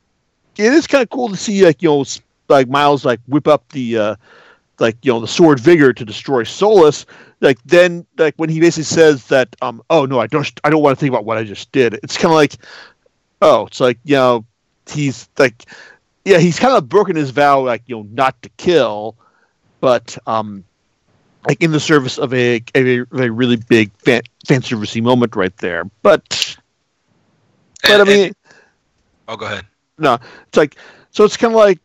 it is kind of cool to see like you know, like Miles like whip up the. uh like you know the sword vigor to destroy Solus, like then like when he basically says that um oh no I don't I don't want to think about what I just did. It's kind of like oh it's like you know he's like yeah he's kind of broken his vow like you know not to kill, but um like in the service of a a, a really big fan fan servicey moment right there. But but And- I mean. and- oh, go ahead. no, it's like so. It's kind of like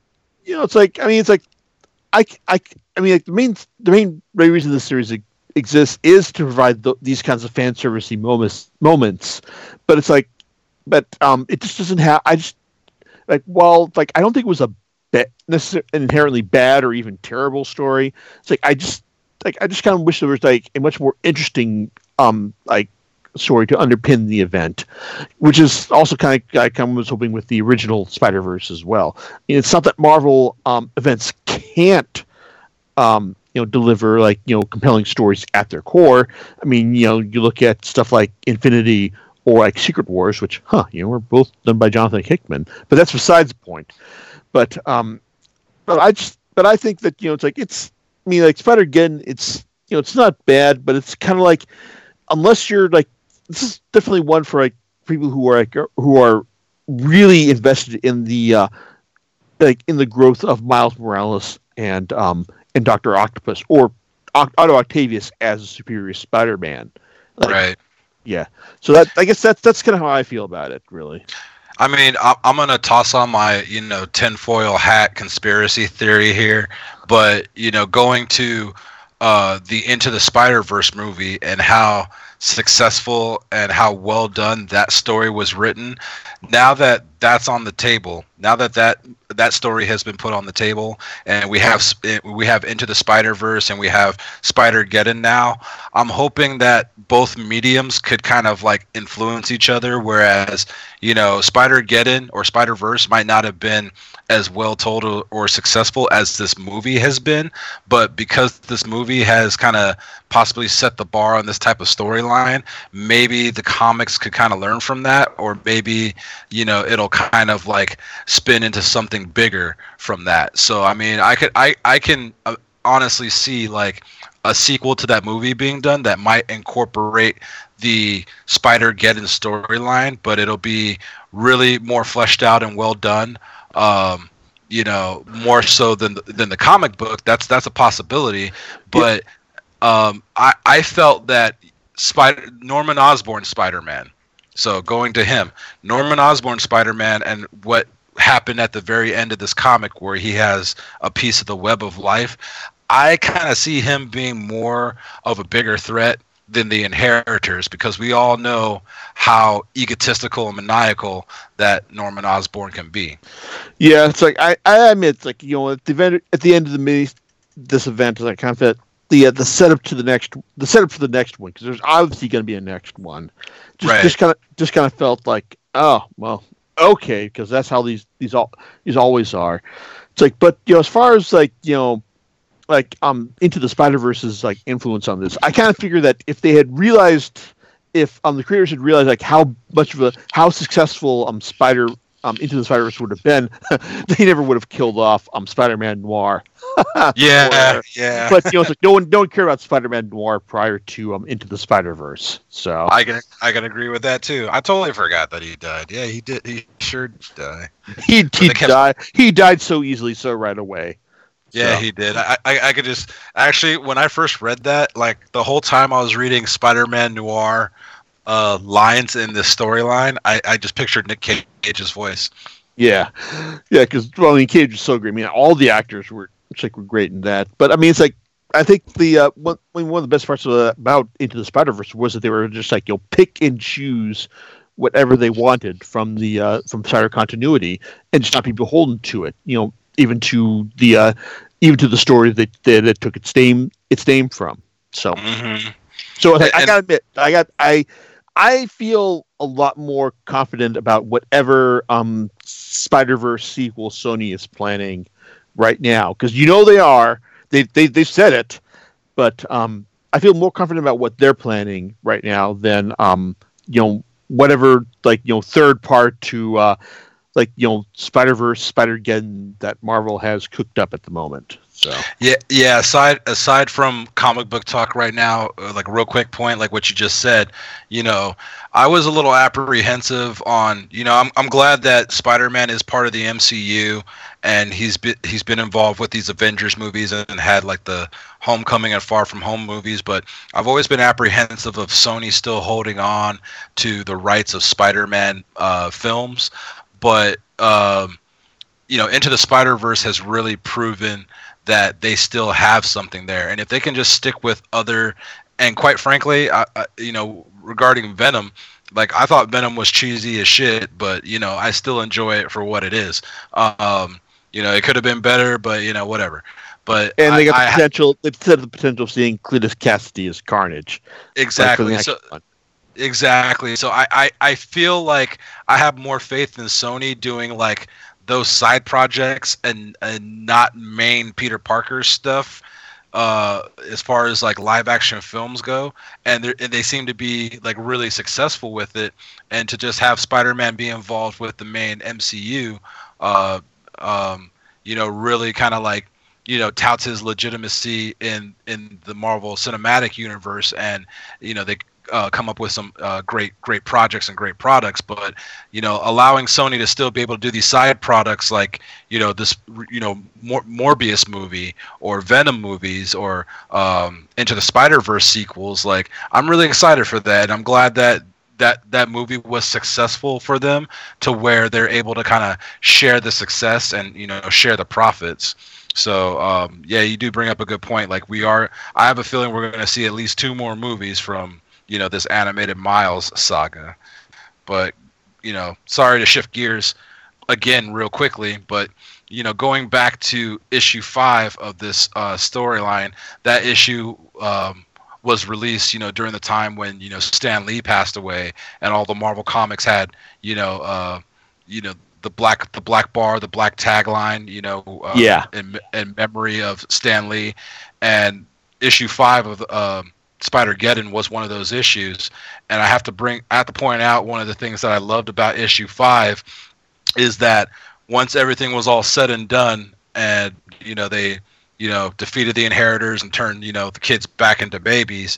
you know, it's like I mean, it's like I, I, I mean, like, the main the main reason this series exists is to provide th- these kinds of fan servicey moments moments, but it's like, but um, it just doesn't have. I just like well, like I don't think it was a ba- necessarily inherently bad or even terrible story. It's like I just like I just kind of wish there was like a much more interesting um like story to underpin the event which is also kind of I was hoping with the original Spider Verse as well. It's not that Marvel um, events can't, um, you know, deliver like you know compelling stories at their core. I mean, you know, you look at stuff like Infinity or like Secret Wars, which, huh, you know, were both done by Jonathan Hickman, but that's besides the point. But um, but I just but I think that you know it's like it's I mean like Spider again, it's you know it's not bad, but it's kind of like unless you're like this is definitely one for like people who are like who are really invested in the uh, like in the growth of Miles Morales and um and Doctor Octopus or Otto Octavius as a superior Spider-Man. Like, right. Yeah. So that I guess that's that's kind of how I feel about it, really. I mean, I- I'm gonna toss on my, you know, tinfoil hat conspiracy theory here, but you know, going to uh, the Into the Spider Verse movie and how successful and how well done that story was written. Now that that's on the table, now that that that story has been put on the table, and we have eh, we have Into the Spider Verse and we have Spider Geddon now. I'm hoping that both mediums could kind of like influence each other. Whereas you know Spider Geddon or Spider Verse might not have been as well told or, or successful as this movie has been, but because this movie has kind of possibly set the bar on this type of storyline, maybe the comics could kind of learn from that, or maybe you know it'll kind of like spin into something bigger from that. So I mean, I could I I can uh, honestly see like a sequel to that movie being done that might incorporate the Spider Geddon storyline, but it'll be really more fleshed out and well done. Um, you know, more so than than the comic book. That's that's a possibility, but um, I I felt that Spider Norman Osborn Spider Man. So going to him, Norman Osborn Spider Man, and what happened at the very end of this comic where he has a piece of the web of life. I kind of see him being more of a bigger threat than the inheritors because we all know how egotistical and maniacal that Norman Osborn can be. Yeah, it's like I, I admit, it's like you know, at the at the end of the mini, this event is like kind of the uh, the setup to the next, the setup for the next one because there's obviously going to be a next one. Just Right. just kind of just kind of felt like oh well okay because that's how these these all these always are. It's like, but you know, as far as like you know, like um into the Spider Verse's like influence on this, I kind of figure that if they had realized if um the creators had realized like how much of a how successful um Spider um into the Spider Verse would have been, they never would have killed off um Spider Man Noir. Yeah, Or- yeah. But you know, like no one no one cared about Spider Man Noir prior to um into the Spider Verse. So I can I can agree with that too. I totally forgot that he died. Yeah, he did. He sure did die. he he kept- died he died so easily so right away. Yeah, So- he did. I, I I could just actually when I first read that, like the whole time I was reading Spider-Man Noir uh, lines in this storyline, I, I just pictured Nick Cage's voice. Yeah, yeah, because well, I mean, Cage was so great. I mean, all the actors were like were great in that. But I mean, it's like I think the uh, one one of the best parts the, about Into the Spider Verse was that they were just like you'll pick and choose whatever they wanted from the uh, from Spider continuity and just not be beholden to it. You know, even to the uh, even to the story that that it took its name its name from. So, Mhm. so I, I gotta admit, I got I I feel a lot more confident about whatever um Spider Verse sequel Sony is planning right now because you know they are they they they said it, but um I feel more confident about what they're planning right now than um you know whatever like you know third part to uh like you know Spider Verse Spider Geddon that Marvel has cooked up at the moment. So Yeah, yeah. Aside aside from comic book talk right now, uh, like a real quick point, like what you just said, you know, I was a little apprehensive on, you know, I'm I'm glad that Spider-Man is part of the MCU, and he's been he's been involved with these Avengers movies and had like the Homecoming and Far From Home movies, but I've always been apprehensive of Sony still holding on to the rights of Spider-Man uh, films, but um, you know, Into the Spider Verse has really proven that they still have something there, and if they can just stick with other, and quite frankly, I, I, you know, regarding Venom, like I thought Venom was cheesy as shit, but you know, I still enjoy it for what it is. Um, you know, it could have been better, but you know, whatever. But and they I- got the I- potential. They said the potential of seeing Cletus Kasady as Carnage. like, the exactly. next So. Exactly. So I, I, I feel like I have more faith in Sony doing like those side projects and, and not main Peter Parker stuff uh, as far as like live action films go. And, and they seem to be like really successful with it. And to just have Spider Man be involved with the main MCU, uh, um, you know, really kind of like you know touts his legitimacy in in the Marvel Cinematic Universe, and you know they uh, come up with some uh, great great projects and great products but you know allowing sony to still be able to do these side products like you know this you know Mor- morbius movie or venom movies or um, into the spider verse sequels like i'm really excited for that i'm glad that that that movie was successful for them to where they're able to kind of share the success and you know share the profits. So um, yeah you do bring up a good point like we are i have a feeling we're going to see at least two more movies from you know this animated Miles saga. But you know, sorry to shift gears again real quickly, but you know, going back to issue five of this uh, storyline, that issue um, was released, you know, during the time when you know Stan Lee passed away, and all the Marvel comics had, you know, uh, you know. The black, the black bar, the black tagline, you know, uh, Yeah. in, in memory of Stan Lee, and issue five of um, Spider Geddon was one of those issues, and I have to bring I have to point out one of the things that I loved about issue five is that once everything was all said and done, and you know they you know defeated the inheritors and turned you know the kids back into babies,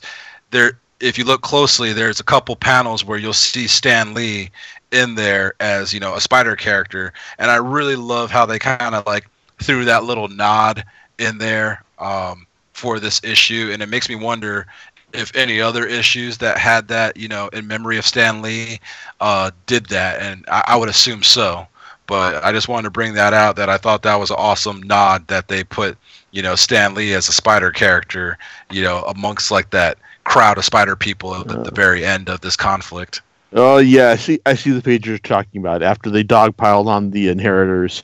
there if you look closely, there's a couple panels where you'll see Stan Lee in there as you know a spider character, and I really love how they kind of like threw that little nod in there um, for this issue, and it makes me wonder if any other issues that had that, you know, in memory of Stan Lee, uh, did that, and I, I would assume so. But I just wanted to bring that out that I thought that was an awesome nod that they put, you know, Stan Lee as a spider character, you know, amongst like that crowd of spider people at the, the very end of this conflict. Oh yeah, I see. I see the page you're talking about after they dogpiled on the inheritors.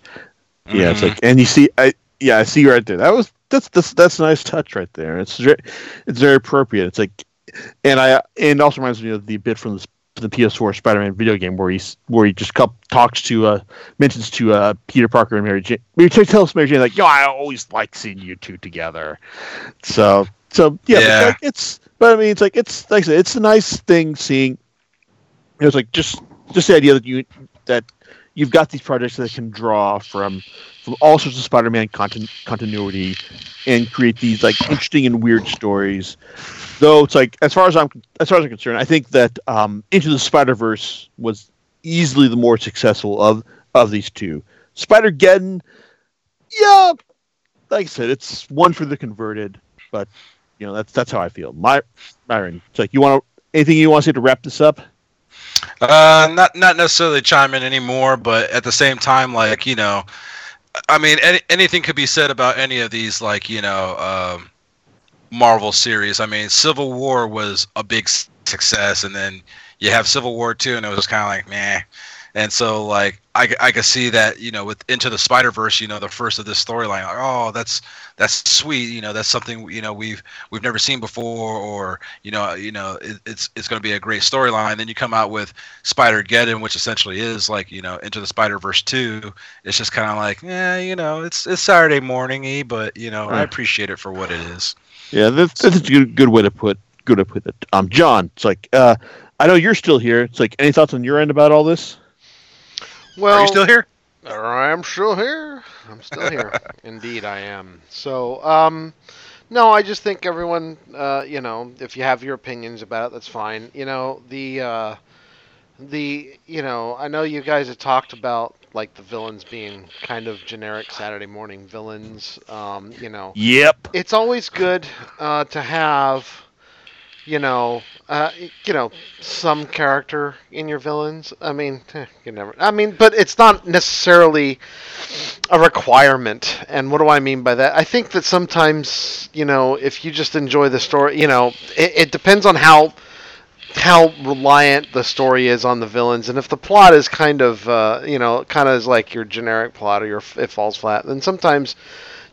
Yeah, it's Mhm. like, and you see, I yeah, I see right there. That was that's that's that's a nice touch right there. It's very, it's very appropriate. It's like, and I and also reminds me of the bit from the, the PS4 Spider-Man video game where he's where he just cup, talks to uh mentions to uh Peter Parker and Mary Jane. Maybe tells Mary Jane like, yo, I always like seeing you two together. So so yeah, Yeah. But like, it's but I mean it's like it's like I said, it's a nice thing seeing. It was like just just the idea that you that you've got these projects that can draw from from all sorts of Spider-Man contin- continuity and create these like interesting and weird stories. Though it's like as far as I'm as far as I'm concerned, I think that um, Into the Spider-Verse was easily the more successful of of these two. Spider-Geddon, yeah, like I said, it's one for the converted, but you know that's that's how I feel. My Myron, it's like you want anything you want to say to wrap this up? Uh, not not necessarily chime in anymore, but at the same time, like you know, I mean, any, anything could be said about any of these, like you know, um, Marvel series. I mean, Civil War was a big success, and then you have Civil War two, and it was kind of like meh. And so, like, I, I could see that, you know, with Into the Spider Verse, you know, the first of this storyline, like, oh, that's that's sweet, you know, that's something you know we've we've never seen before, or you know, you know, it, it's it's going to be a great storyline. Then you come out with Spider Geddon, which essentially is like, you know, Into the Spider Verse two. It's just kind of like, yeah, you know, it's it's Saturday morningy, but you know, I appreciate it for what it is. Yeah, that's, that's a good, good way to put good to put it. Um, John, it's like uh, I know you're still here. It's like any thoughts on your end about all this? Well, Are you still here? I'm still here. I'm still here. Indeed, I am. So, um, no, I just think everyone, uh, you know, if you have your opinions about it, that's fine. You know, the, uh, the, you know, I know you guys have talked about like the villains being kind of generic Saturday morning villains. Um, you know, Yep. it's always good uh, to have you know uh, you know some character in your villains. I mean you never i mean but it's not necessarily a requirement. And what do i mean by that? I think that sometimes you know if you just enjoy the story you know it, it depends on how how reliant the story is on the villains. And if the plot is kind of uh, you know kind of is like your generic plot or your it falls flat then sometimes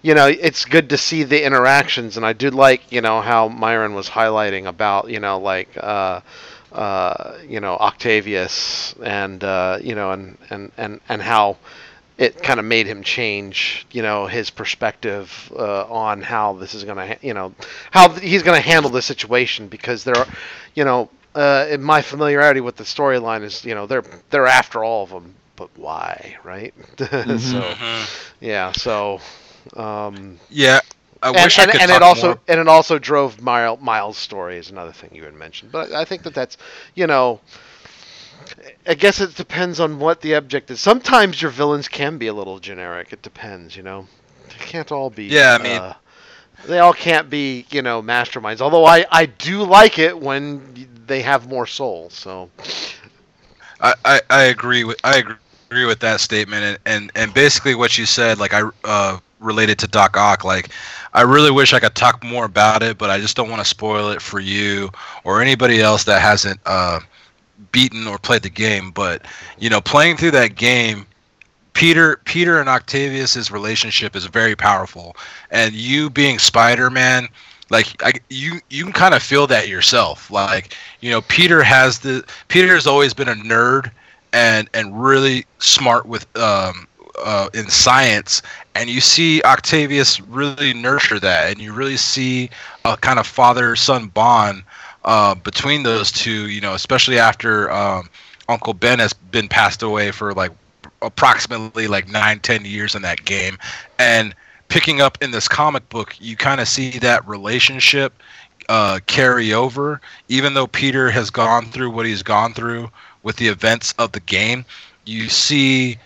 you know, it's good to see the interactions, and I do like, you know, how Myron was highlighting about, you know, like, uh, uh, you know, Octavius, and uh, you know, and and and and how it kind of made him change, you know, his perspective uh, on how this is going to, you know, how he's going to handle the situation because there are, you know, uh, in my familiarity with the storyline is, you know, they're they're after all of them, but why, right? so, Mhm. yeah, so um, Yeah, I and, wish I and, could and it also more. and it also drove Miles, Miles' story is another thing you had mentioned. But I think that that's you know, I guess it depends on what the object is. Sometimes your villains can be a little generic. It depends, you know. They can't all be. Yeah, I mean- uh, they all can't be you know masterminds. Although I I do like it when they have more soul. So I, I, I agree with I agree with that statement and, and, and basically what you said like I uh, related to Doc Ock like I really wish I could talk more about it but I just don't want to spoil it for you or anybody else that hasn't uh, beaten or played the game but you know playing through that game Peter Peter and Octavius's relationship is very powerful. And you being Spider-Man like I, you you can kind of feel that yourself. Like you know Peter has the Peter has always been a nerd and and really smart with um uh, in science and you see Octavius really nurture that and you really see a kind of father son bond uh, between those two you know especially after um, Uncle Ben has been passed away for like approximately like nine ten years in that game. And picking up in this comic book you kind of see that relationship uh, carry over even though peter has gone through what he's gone through with the events of the game. You see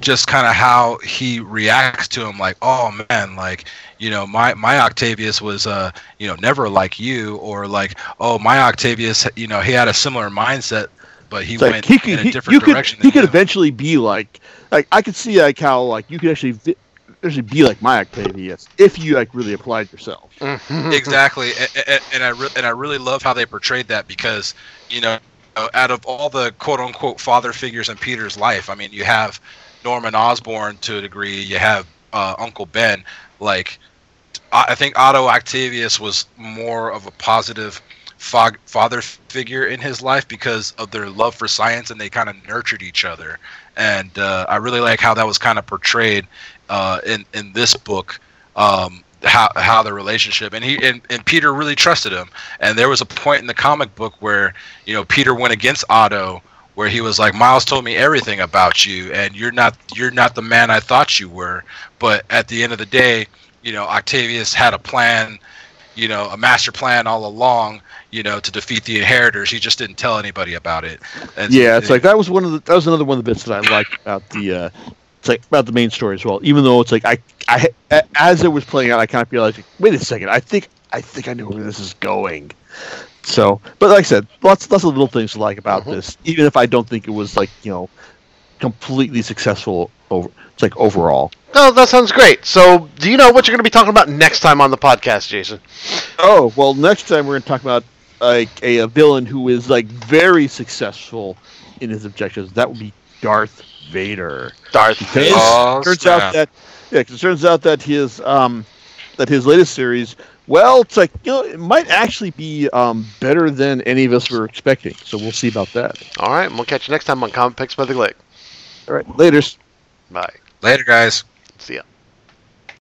just kind of how he reacts to him like oh man like you know my my octavius was uh you know never like you or like oh my octavius you know he had a similar mindset but he It's like went he could, in a he, different you could, direction he could you. eventually be like, like I could see like how like you could actually vi- actually be like my Octavius if you like really applied yourself. exactly and, and, and i re- and i really love how they portrayed that because you know out of all the quote unquote father figures in peter's life i mean you have norman osborn to a degree you have uh, uncle ben like I think Otto Octavius was more of a positive father figure in his life because of their love for science and they kind of nurtured each other. And uh, I really like how that was kind of portrayed uh, in in this book. Um, how how the relationship and he and, and Peter really trusted him. And there was a point in the comic book where you know Peter went against Otto where he was like Miles told me everything about you and you're not you're not the man I thought you were. But at the end of the day, you know Octavius had a plan, you know, a master plan all along, you know, to defeat the inheritors. He just didn't tell anybody about it. And Yeah, it's like that was one of the that was another one of the bits that I liked about the uh, it's like about the main story as well. Even though it's like I, I as it was playing out, I kind of realized like, wait a second, I think I think I know where this is going. So, but like I said, lots lots of little things to like about Mhm. this, even if I don't think it was like you know completely successful over. It's like overall. Oh, that sounds great. So, do you know what you're going to be talking about next time on the podcast, Jason? Oh well, next time we're going to talk about like a, a villain who is like very successful in his objectives. That would be Darth Vader. Darth Vader. Oh, turns snap. out that yeah, 'cause it turns out that his um that his latest series, well, it's like you know, it might actually be um better than any of us were expecting. So we'll see about that. All right, and we'll catch you next time on Comic Picks by the Glick. All right, later's. Bye. Later, guys. See ya.